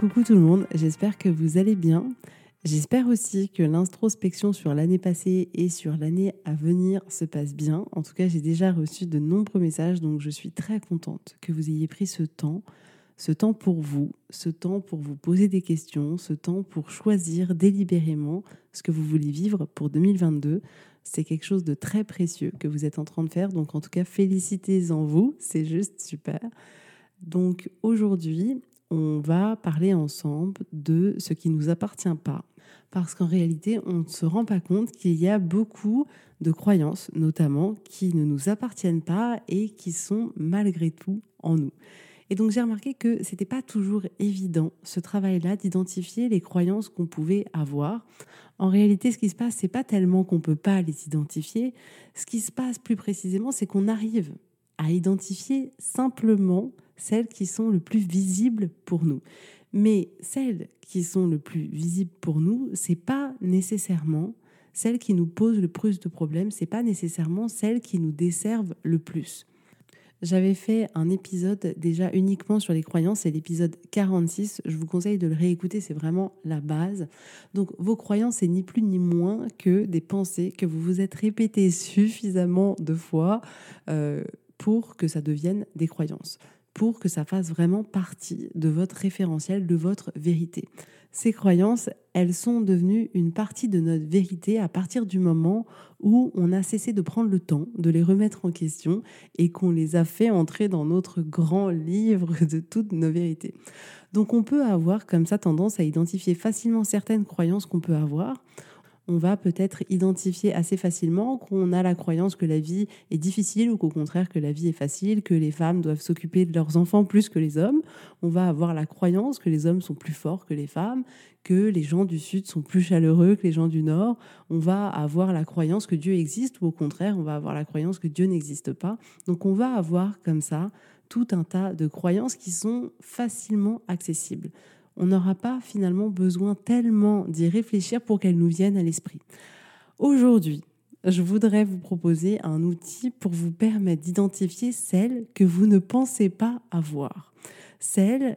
Coucou tout le monde, j'espère que vous allez bien. J'espère aussi que l'introspection sur l'année passée et sur l'année à venir se passe bien. En tout cas, j'ai déjà reçu de nombreux messages, donc je suis très contente que vous ayez pris ce temps, ce temps pour vous, ce temps pour vous poser des questions, ce temps pour choisir délibérément ce que vous voulez vivre pour 2022. C'est quelque chose de très précieux que vous êtes en train de faire, donc en tout cas, félicitez-en vous, c'est juste super. Donc aujourd'hui, on va parler ensemble de ce qui ne nous appartient pas. Parce qu'en réalité, on ne se rend pas compte qu'il y a beaucoup de croyances, notamment, qui ne nous appartiennent pas et qui sont malgré tout en nous. Et donc j'ai remarqué que c'était pas toujours évident ce travail-là d'identifier les croyances qu'on pouvait avoir. En réalité, ce qui se passe, c'est pas tellement qu'on peut pas les identifier. Ce qui se passe plus précisément, c'est qu'on arrive à identifier simplement celles qui sont le plus visibles pour nous. Mais celles qui sont le plus visibles pour nous, c'est pas nécessairement celles qui nous posent le plus de problèmes, c'est pas nécessairement celles qui nous desservent le plus. J'avais fait un épisode déjà uniquement sur les croyances, c'est l'épisode 46. Je vous conseille de le réécouter, c'est vraiment la base. Donc vos croyances, c'est ni plus ni moins que des pensées que vous vous êtes répétées suffisamment de fois euh, pour que ça devienne des croyances pour que ça fasse vraiment partie de votre référentiel, de votre vérité. Ces croyances, elles sont devenues une partie de notre vérité à partir du moment où on a cessé de prendre le temps de les remettre en question et qu'on les a fait entrer dans notre grand livre de toutes nos vérités. Donc on peut avoir comme ça tendance à identifier facilement certaines croyances qu'on peut avoir on va peut-être identifier assez facilement qu'on a la croyance que la vie est difficile ou qu'au contraire que la vie est facile, que les femmes doivent s'occuper de leurs enfants plus que les hommes. On va avoir la croyance que les hommes sont plus forts que les femmes, que les gens du Sud sont plus chaleureux que les gens du Nord. On va avoir la croyance que Dieu existe ou au contraire, on va avoir la croyance que Dieu n'existe pas. Donc on va avoir comme ça tout un tas de croyances qui sont facilement accessibles on n'aura pas finalement besoin tellement d'y réfléchir pour qu'elles nous viennent à l'esprit. Aujourd'hui, je voudrais vous proposer un outil pour vous permettre d'identifier celles que vous ne pensez pas avoir, celles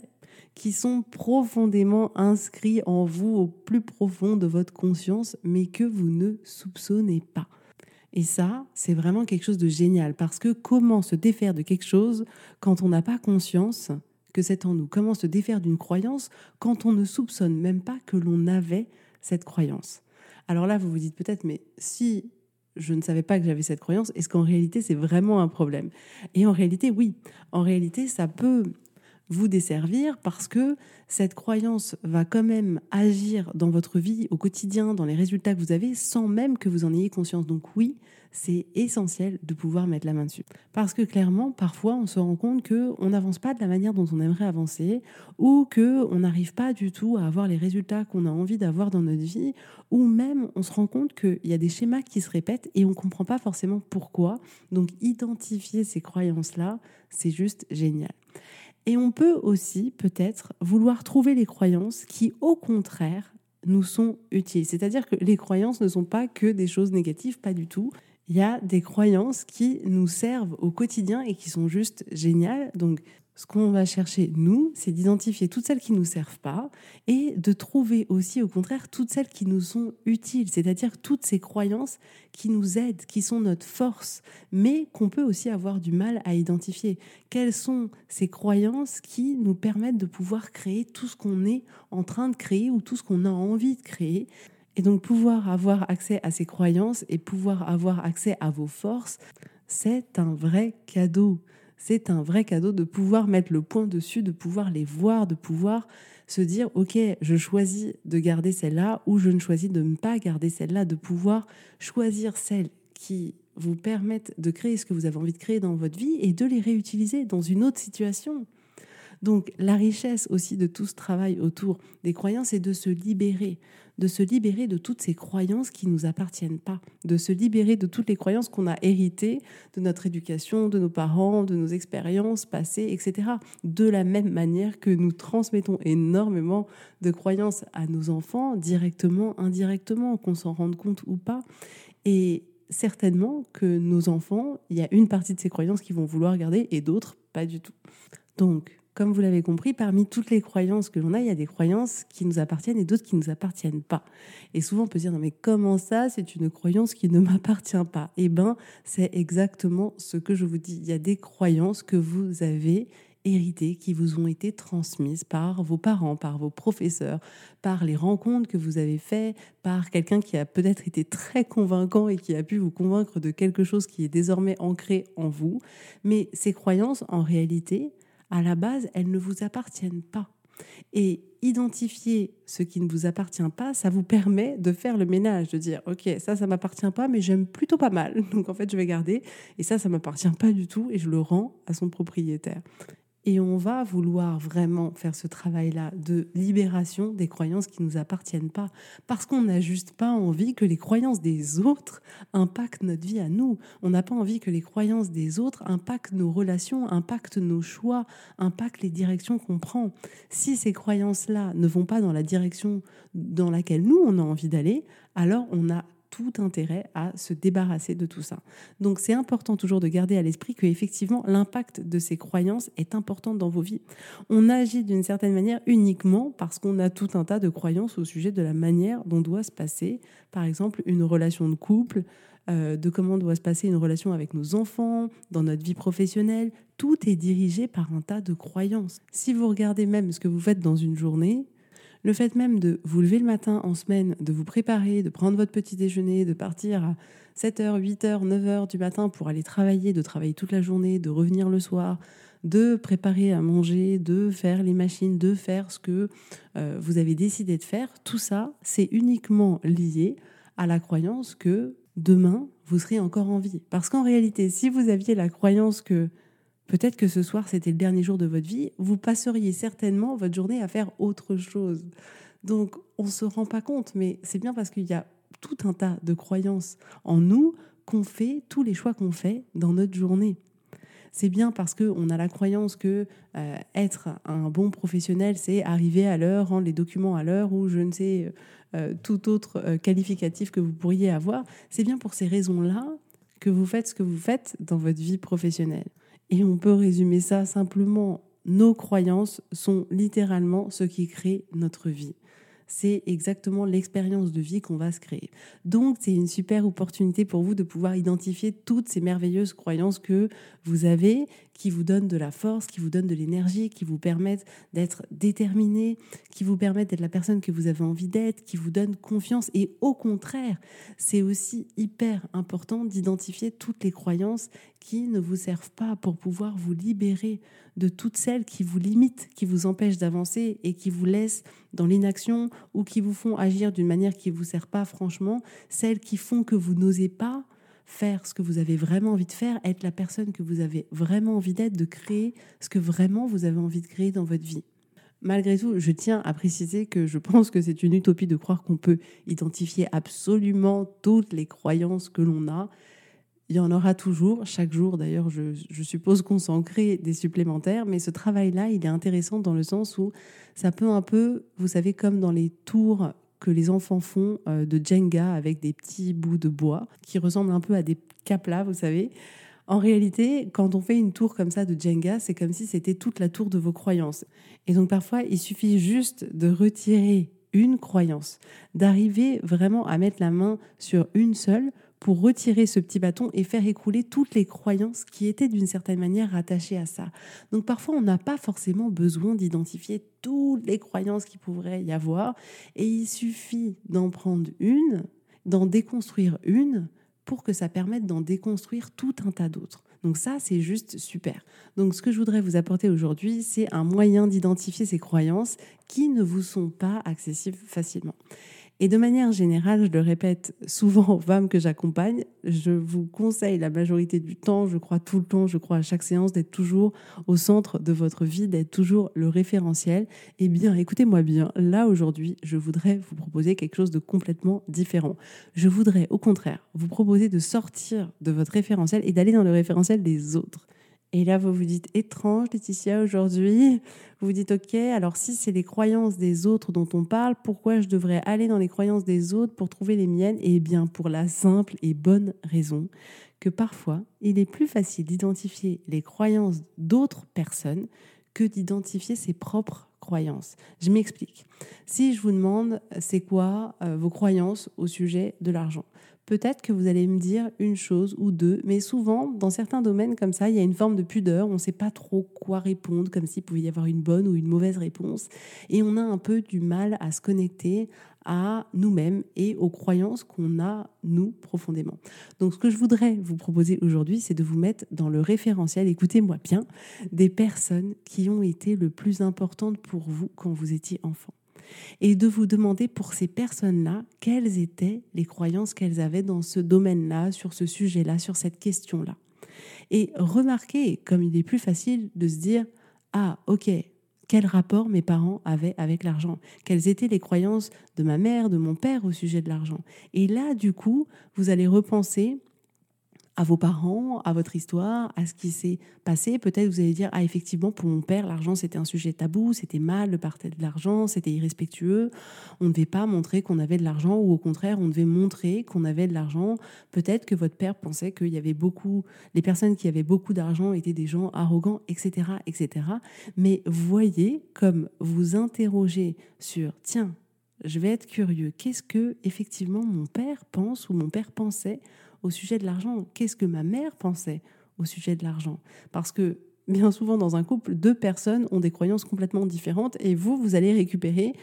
qui sont profondément inscrites en vous au plus profond de votre conscience, mais que vous ne soupçonnez pas. Et ça, c'est vraiment quelque chose de génial, parce que comment se défaire de quelque chose quand on n'a pas conscience que c'est en nous. Comment se défaire d'une croyance quand on ne soupçonne même pas que l'on avait cette croyance? Alors là, vous vous dites peut-être, mais si je ne savais pas que j'avais cette croyance, est-ce qu'en réalité c'est vraiment un problème? Et en réalité, oui. En réalité, ça peut vous desservir parce que cette croyance va quand même agir dans votre vie au quotidien, dans les résultats que vous avez, sans même que vous en ayez conscience. Donc oui, c'est essentiel de pouvoir mettre la main dessus. Parce que clairement, parfois, on se rend compte qu'on n'avance pas de la manière dont on aimerait avancer, ou qu'on n'arrive pas du tout à avoir les résultats qu'on a envie d'avoir dans notre vie, ou même on se rend compte qu'il y a des schémas qui se répètent et on ne comprend pas forcément pourquoi. Donc identifier ces croyances-là, c'est juste génial. Et on peut aussi peut-être vouloir trouver les croyances qui, au contraire, nous sont utiles. C'est-à-dire que les croyances ne sont pas que des choses négatives, pas du tout. Il y a des croyances qui nous servent au quotidien et qui sont juste géniales. Donc, ce qu'on va chercher, nous, c'est d'identifier toutes celles qui ne nous servent pas et de trouver aussi, au contraire, toutes celles qui nous sont utiles, c'est-à-dire toutes ces croyances qui nous aident, qui sont notre force, mais qu'on peut aussi avoir du mal à identifier. Quelles sont ces croyances qui nous permettent de pouvoir créer tout ce qu'on est en train de créer ou tout ce qu'on a envie de créer? Et donc pouvoir avoir accès à ces croyances et pouvoir avoir accès à vos forces, c'est un vrai cadeau c'est un vrai cadeau de pouvoir mettre le point dessus, de pouvoir les voir, de pouvoir se dire, OK, je choisis de garder celle-là ou je ne choisis de ne pas garder celle-là, de pouvoir choisir celles qui vous permettent de créer ce que vous avez envie de créer dans votre vie et de les réutiliser dans une autre situation. Donc la richesse aussi de tout ce travail autour des croyances est de se libérer, de se libérer de toutes ces croyances qui ne nous appartiennent pas, de se libérer de toutes les croyances qu'on a héritées de notre éducation, de nos parents, de nos expériences passées, etc. De la même manière que nous transmettons énormément de croyances à nos enfants, directement, indirectement, qu'on s'en rende compte ou pas. Et certainement que nos enfants, il y a une partie de ces croyances qu'ils vont vouloir garder et d'autres pas du tout. Donc, comme vous l'avez compris, parmi toutes les croyances que l'on a, il y a des croyances qui nous appartiennent et d'autres qui ne nous appartiennent pas. Et souvent, on peut se dire, non mais comment ça, c'est une croyance qui ne m'appartient pas? Eh bien, c'est exactement ce que je vous dis. Il y a des croyances que vous avez héritées, qui vous ont été transmises par vos parents, par vos professeurs, par les rencontres que vous avez faites, par quelqu'un qui a peut-être été très convaincant et qui a pu vous convaincre de quelque chose qui est désormais ancré en vous. Mais ces croyances, en réalité, à la base, elles ne vous appartiennent pas. Et identifier ce qui ne vous appartient pas, ça vous permet de faire le ménage, de dire ok ça ça m'appartient pas, mais j'aime plutôt pas mal, donc en fait je vais garder. Et ça ça m'appartient pas du tout et je le rends à son propriétaire. Et on va vouloir vraiment faire ce travail-là de libération des croyances qui ne nous appartiennent pas. Parce qu'on n'a juste pas envie que les croyances des autres impactent notre vie à nous. On n'a pas envie que les croyances des autres impactent nos relations, impactent nos choix, impactent les directions qu'on prend. Si ces croyances-là ne vont pas dans la direction dans laquelle nous, on a envie d'aller, alors on a tout intérêt à se débarrasser de tout ça. Donc c'est important toujours de garder à l'esprit que effectivement l'impact de ces croyances est important dans vos vies. On agit d'une certaine manière uniquement parce qu'on a tout un tas de croyances au sujet de la manière dont doit se passer, par exemple, une relation de couple, euh, de comment doit se passer une relation avec nos enfants, dans notre vie professionnelle. Tout est dirigé par un tas de croyances. Si vous regardez même ce que vous faites dans une journée, le fait même de vous lever le matin en semaine, de vous préparer, de prendre votre petit déjeuner, de partir à 7h, 8h, 9h du matin pour aller travailler, de travailler toute la journée, de revenir le soir, de préparer à manger, de faire les machines, de faire ce que euh, vous avez décidé de faire, tout ça, c'est uniquement lié à la croyance que demain, vous serez encore en vie. Parce qu'en réalité, si vous aviez la croyance que Peut-être que ce soir, c'était le dernier jour de votre vie. Vous passeriez certainement votre journée à faire autre chose. Donc, on ne se rend pas compte, mais c'est bien parce qu'il y a tout un tas de croyances en nous qu'on fait tous les choix qu'on fait dans notre journée. C'est bien parce qu'on a la croyance que euh, être un bon professionnel, c'est arriver à l'heure, rendre les documents à l'heure ou je ne sais euh, tout autre euh, qualificatif que vous pourriez avoir. C'est bien pour ces raisons-là que vous faites ce que vous faites dans votre vie professionnelle. Et on peut résumer ça simplement, nos croyances sont littéralement ce qui crée notre vie c'est exactement l'expérience de vie qu'on va se créer. Donc, c'est une super opportunité pour vous de pouvoir identifier toutes ces merveilleuses croyances que vous avez, qui vous donnent de la force, qui vous donnent de l'énergie, qui vous permettent d'être déterminé, qui vous permettent d'être la personne que vous avez envie d'être, qui vous donnent confiance. Et au contraire, c'est aussi hyper important d'identifier toutes les croyances qui ne vous servent pas pour pouvoir vous libérer de toutes celles qui vous limitent, qui vous empêchent d'avancer et qui vous laissent dans l'inaction ou qui vous font agir d'une manière qui ne vous sert pas franchement, celles qui font que vous n'osez pas faire ce que vous avez vraiment envie de faire, être la personne que vous avez vraiment envie d'être, de créer ce que vraiment vous avez envie de créer dans votre vie. Malgré tout, je tiens à préciser que je pense que c'est une utopie de croire qu'on peut identifier absolument toutes les croyances que l'on a. Il y en aura toujours, chaque jour d'ailleurs, je, suppose qu'on s'en crée des supplémentaires, mais ce travail-là, il est intéressant dans le sens où ça peut un peu, vous savez, comme dans les tours que les enfants font euh, de Jenga avec des petits bouts de bois qui ressemblent un peu à des caplas, vous savez. En réalité, quand on fait une tour comme ça de Jenga, c'est comme si c'était toute la tour de vos croyances. Et donc parfois, il suffit juste de retirer une croyance, d'arriver vraiment à mettre la main sur une seule pour retirer ce petit bâton et faire écrouler toutes les croyances qui étaient d'une certaine manière rattachées à ça. Donc parfois, on n'a pas forcément besoin d'identifier toutes les croyances qui pourraient y avoir, et il suffit d'en prendre une, d'en déconstruire une, pour que ça permette d'en déconstruire tout un tas d'autres. Donc ça, c'est juste super. Donc ce que je voudrais vous apporter aujourd'hui, c'est un moyen d'identifier ces croyances qui ne vous sont pas accessibles facilement. Et de manière générale, je le répète souvent aux femmes que j'accompagne, je vous conseille la majorité du temps, je crois tout le temps, je crois à chaque séance, d'être toujours au centre de votre vie, d'être toujours le référentiel. Eh bien, écoutez-moi bien, là aujourd'hui, je voudrais vous proposer quelque chose de complètement différent. Je voudrais au contraire vous proposer de sortir de votre référentiel et d'aller dans le référentiel des autres. Et là, vous vous dites étrange, Laetitia, aujourd'hui. Vous vous dites, OK, alors si c'est les croyances des autres dont on parle, pourquoi je devrais aller dans les croyances des autres pour trouver les miennes? Eh bien, pour la simple et bonne raison que parfois, il est plus facile d'identifier les croyances d'autres personnes que d'identifier ses propres croyances. Je m'explique. Si je vous demande, c'est quoi euh, vos croyances au sujet de l'argent? Peut-être que vous allez me dire une chose ou deux, mais souvent, dans certains domaines comme ça, il y a une forme de pudeur, on ne sait pas trop quoi répondre, comme s'il pouvait y avoir une bonne ou une mauvaise réponse, et on a un peu du mal à se connecter à nous-mêmes et aux croyances qu'on a, nous, profondément. Donc ce que je voudrais vous proposer aujourd'hui, c'est de vous mettre dans le référentiel, écoutez-moi bien, des personnes qui ont été le plus importantes pour vous quand vous étiez enfant et de vous demander pour ces personnes-là quelles étaient les croyances qu'elles avaient dans ce domaine-là, sur ce sujet-là, sur cette question-là. Et remarquez comme il est plus facile de se dire ah ok quel rapport mes parents avaient avec l'argent, quelles étaient les croyances de ma mère, de mon père au sujet de l'argent? Et là, du coup, vous allez repenser à vos parents, à votre histoire, à ce qui s'est passé. Peut-être vous allez dire ah effectivement pour mon père l'argent c'était un sujet tabou, c'était mal de partager de l'argent, c'était irrespectueux. On ne devait pas montrer qu'on avait de l'argent ou au contraire on devait montrer qu'on avait de l'argent. Peut-être que votre père pensait qu'il y avait beaucoup, les personnes qui avaient beaucoup d'argent étaient des gens arrogants, etc., etc. Mais voyez comme vous interrogez sur tiens je vais être curieux. Qu'est-ce que effectivement mon père pense ou mon père pensait au sujet de l'argent Qu'est-ce que ma mère pensait au sujet de l'argent? Parce que bien souvent dans un couple, deux personnes ont des croyances complètement différentes et vous, vous allez récupérer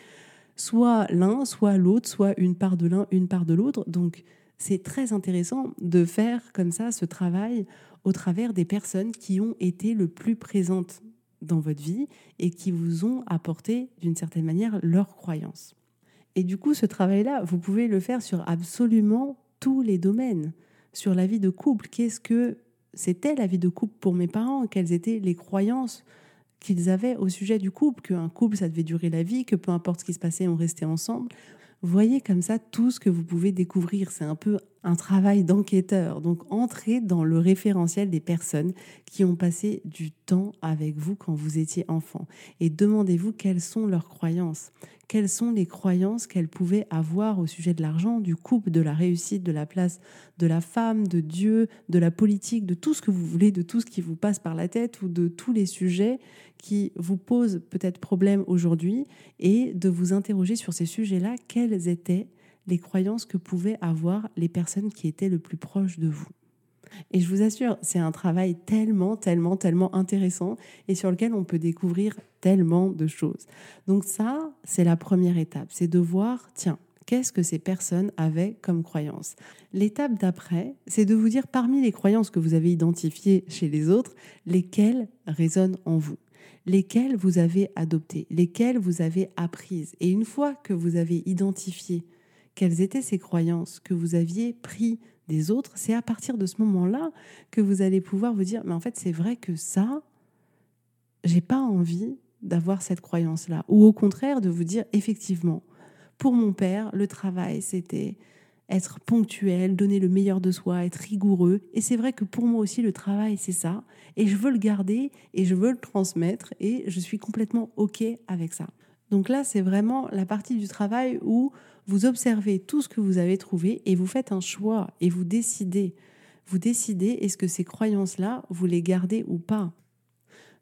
soit l'un, soit l'autre, soit une part de l'un, une part de l'autre. Donc c'est très intéressant de faire comme ça ce travail au travers des personnes qui ont été le plus présentes dans votre vie et qui vous ont apporté d'une certaine manière leurs croyances. Et du coup, ce travail-là, vous pouvez le faire sur absolument tous les domaines sur la vie de couple. Qu'est-ce que c'était la vie de couple pour mes parents? Quelles étaient les croyances qu'ils avaient au sujet du couple? Qu'un couple, ça devait durer la vie, que peu importe ce qui se passait, on restait ensemble. Voyez comme ça tout ce que vous pouvez découvrir. C'est un peu un travail d'enquêteur. Donc entrez dans le référentiel des personnes qui ont passé du temps avec vous quand vous étiez enfant et demandez-vous quelles sont leurs croyances quelles sont les croyances qu'elle pouvait avoir au sujet de l'argent, du couple, de la réussite, de la place de la femme, de Dieu, de la politique, de tout ce que vous voulez, de tout ce qui vous passe par la tête ou de tous les sujets qui vous posent peut-être problème aujourd'hui et de vous interroger sur ces sujets-là, quelles étaient les croyances que pouvaient avoir les personnes qui étaient le plus proches de vous. Et je vous assure, c'est un travail tellement, tellement, tellement intéressant et sur lequel on peut découvrir tellement de choses. Donc ça, c'est la première étape, c'est de voir, tiens, qu'est-ce que ces personnes avaient comme croyances? L'étape d'après, c'est de vous dire parmi les croyances que vous avez identifiées chez les autres, lesquelles résonnent en vous, lesquelles vous avez adoptées, lesquelles vous avez apprises? Et une fois que vous avez identifié quelles étaient ces croyances que vous aviez pris des autres, c'est à partir de ce moment-là que vous allez pouvoir vous dire, mais en fait, c'est vrai que ça, j'ai pas envie d'avoir cette croyance-là. Ou au contraire, de vous dire, effectivement, pour mon père, le travail, c'était être ponctuel, donner le meilleur de soi, être rigoureux. Et c'est vrai que pour moi aussi, le travail, c'est ça. Et je veux le garder et je veux le transmettre et je suis complètement OK avec ça. Donc là, c'est vraiment la partie du travail où vous observez tout ce que vous avez trouvé et vous faites un choix et vous décidez. Vous décidez est-ce que ces croyances-là, vous les gardez ou pas?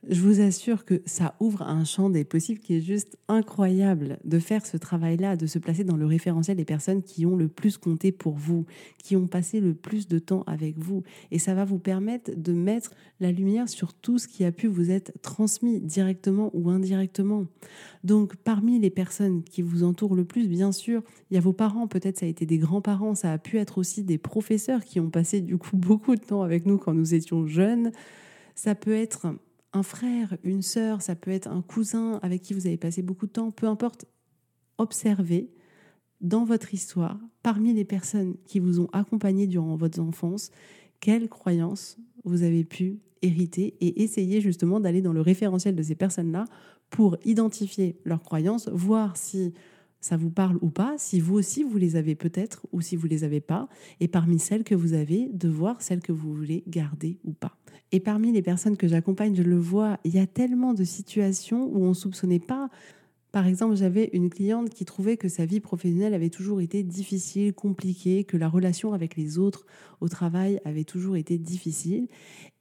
Je vous assure que ça ouvre un champ des possibles qui est juste incroyable de faire ce travail-là, de se placer dans le référentiel des personnes qui ont le plus compté pour vous, qui ont passé le plus de temps avec vous. Et ça va vous permettre de mettre la lumière sur tout ce qui a pu vous être transmis directement ou indirectement. Donc parmi les personnes qui vous entourent le plus, bien sûr, il y a vos parents, peut-être ça a été des grands-parents, ça a pu être aussi des professeurs qui ont passé du coup beaucoup de temps avec nous quand nous étions jeunes. Ça peut être un frère, une sœur, ça peut être un cousin avec qui vous avez passé beaucoup de temps, peu importe, observez dans votre histoire, parmi les personnes qui vous ont accompagné durant votre enfance, quelles croyances vous avez pu hériter et essayez justement d'aller dans le référentiel de ces personnes-là pour identifier leurs croyances, voir si ça vous parle ou pas, si vous aussi vous les avez peut-être ou si vous les avez pas, et parmi celles que vous avez, de voir celles que vous voulez garder ou pas. Et parmi les personnes que j'accompagne, je le vois, il y a tellement de situations où on ne soupçonnait pas par exemple, j'avais une cliente qui trouvait que sa vie professionnelle avait toujours été difficile, compliquée, que la relation avec les autres au travail avait toujours été difficile.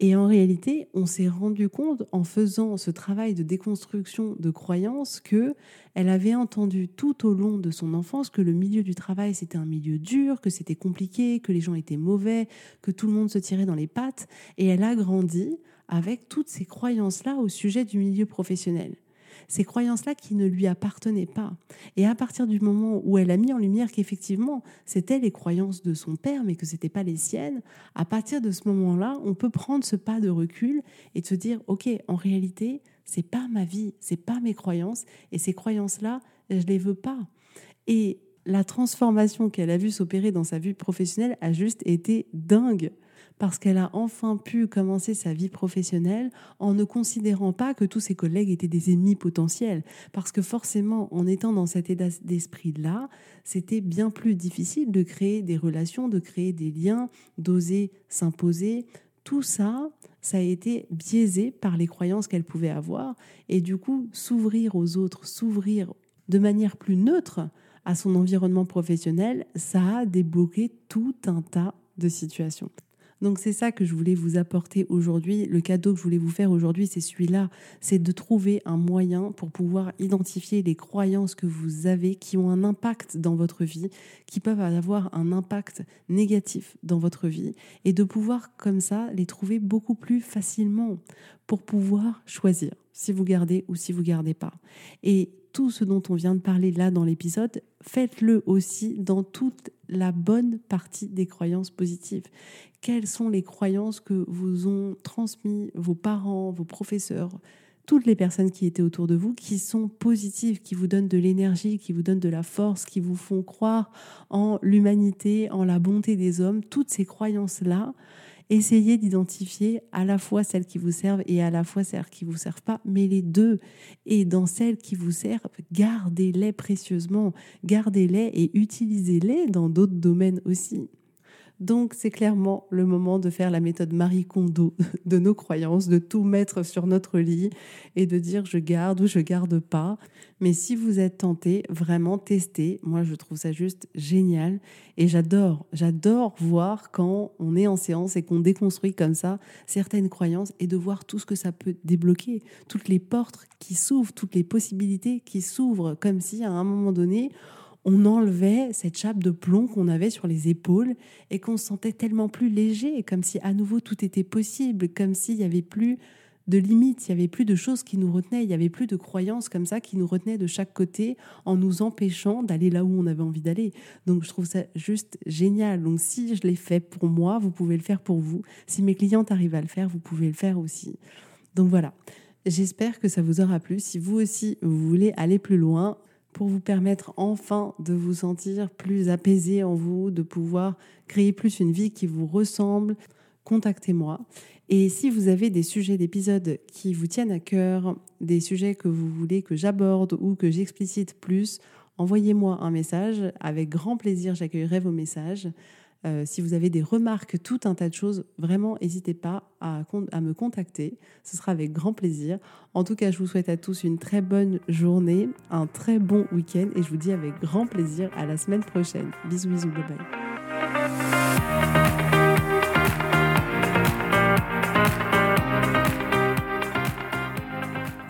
Et en réalité, on s'est rendu compte en faisant ce travail de déconstruction de croyances que elle avait entendu tout au long de son enfance que le milieu du travail c'était un milieu dur, que c'était compliqué, que les gens étaient mauvais, que tout le monde se tirait dans les pattes. Et elle a grandi avec toutes ces croyances-là au sujet du milieu professionnel ces croyances-là qui ne lui appartenaient pas. Et à partir du moment où elle a mis en lumière qu'effectivement, c'était les croyances de son père, mais que ce n'était pas les siennes, à partir de ce moment-là, on peut prendre ce pas de recul et se dire, OK, en réalité, c'est pas ma vie, c'est pas mes croyances, et ces croyances-là, je les veux pas. Et la transformation qu'elle a vue s'opérer dans sa vie professionnelle a juste été dingue parce qu'elle a enfin pu commencer sa vie professionnelle en ne considérant pas que tous ses collègues étaient des ennemis potentiels. Parce que forcément, en étant dans cet état d'esprit-là, c'était bien plus difficile de créer des relations, de créer des liens, d'oser s'imposer. Tout ça, ça a été biaisé par les croyances qu'elle pouvait avoir. Et du coup, s'ouvrir aux autres, s'ouvrir de manière plus neutre à son environnement professionnel, ça a débloqué tout un tas de situations. Donc c'est ça que je voulais vous apporter aujourd'hui. Le cadeau que je voulais vous faire aujourd'hui, c'est celui-là. C'est de trouver un moyen pour pouvoir identifier les croyances que vous avez qui ont un impact dans votre vie, qui peuvent avoir un impact négatif dans votre vie, et de pouvoir comme ça les trouver beaucoup plus facilement pour pouvoir choisir si vous gardez ou si vous gardez pas. Et tout ce dont on vient de parler là dans l'épisode, faites-le aussi dans toute la bonne partie des croyances positives. Quelles sont les croyances que vous ont transmis vos parents, vos professeurs, toutes les personnes qui étaient autour de vous, qui sont positives, qui vous donnent de l'énergie, qui vous donnent de la force, qui vous font croire en l'humanité, en la bonté des hommes, toutes ces croyances-là, essayez d'identifier à la fois celles qui vous servent et à la fois celles qui ne vous servent pas, mais les deux. Et dans celles qui vous servent, gardez-les précieusement, gardez-les et utilisez-les dans d'autres domaines aussi. Donc c'est clairement le moment de faire la méthode Marie Kondo de nos croyances, de tout mettre sur notre lit et de dire je garde ou je garde pas. Mais si vous êtes tenté, vraiment testez. Moi je trouve ça juste génial et j'adore, j'adore voir quand on est en séance et qu'on déconstruit comme ça certaines croyances et de voir tout ce que ça peut débloquer, toutes les portes qui s'ouvrent, toutes les possibilités qui s'ouvrent comme si à un moment donné on enlevait cette chape de plomb qu'on avait sur les épaules et qu'on se sentait tellement plus léger, comme si à nouveau tout était possible, comme s'il n'y avait plus de limites, il n'y avait plus de choses qui nous retenaient, il n'y avait plus de croyances comme ça qui nous retenaient de chaque côté en nous empêchant d'aller là où on avait envie d'aller. Donc je trouve ça juste génial. Donc si je l'ai fait pour moi, vous pouvez le faire pour vous. Si mes clientes arrivent à le faire, vous pouvez le faire aussi. Donc voilà. J'espère que ça vous aura plu. Si vous aussi vous voulez aller plus loin, pour vous permettre enfin de vous sentir plus apaisé en vous, de pouvoir créer plus une vie qui vous ressemble, contactez-moi. Et si vous avez des sujets d'épisodes qui vous tiennent à cœur, des sujets que vous voulez que j'aborde ou que j'explicite plus, envoyez-moi un message. Avec grand plaisir, j'accueillerai vos messages. Euh, si vous avez des remarques, tout un tas de choses, vraiment, n'hésitez pas à, à, me contacter. Ce sera avec grand plaisir. En tout cas, je vous souhaite à tous une très bonne journée, un très bon week-end et je vous dis avec grand plaisir à la semaine prochaine. Bisous, bisous, bye bye.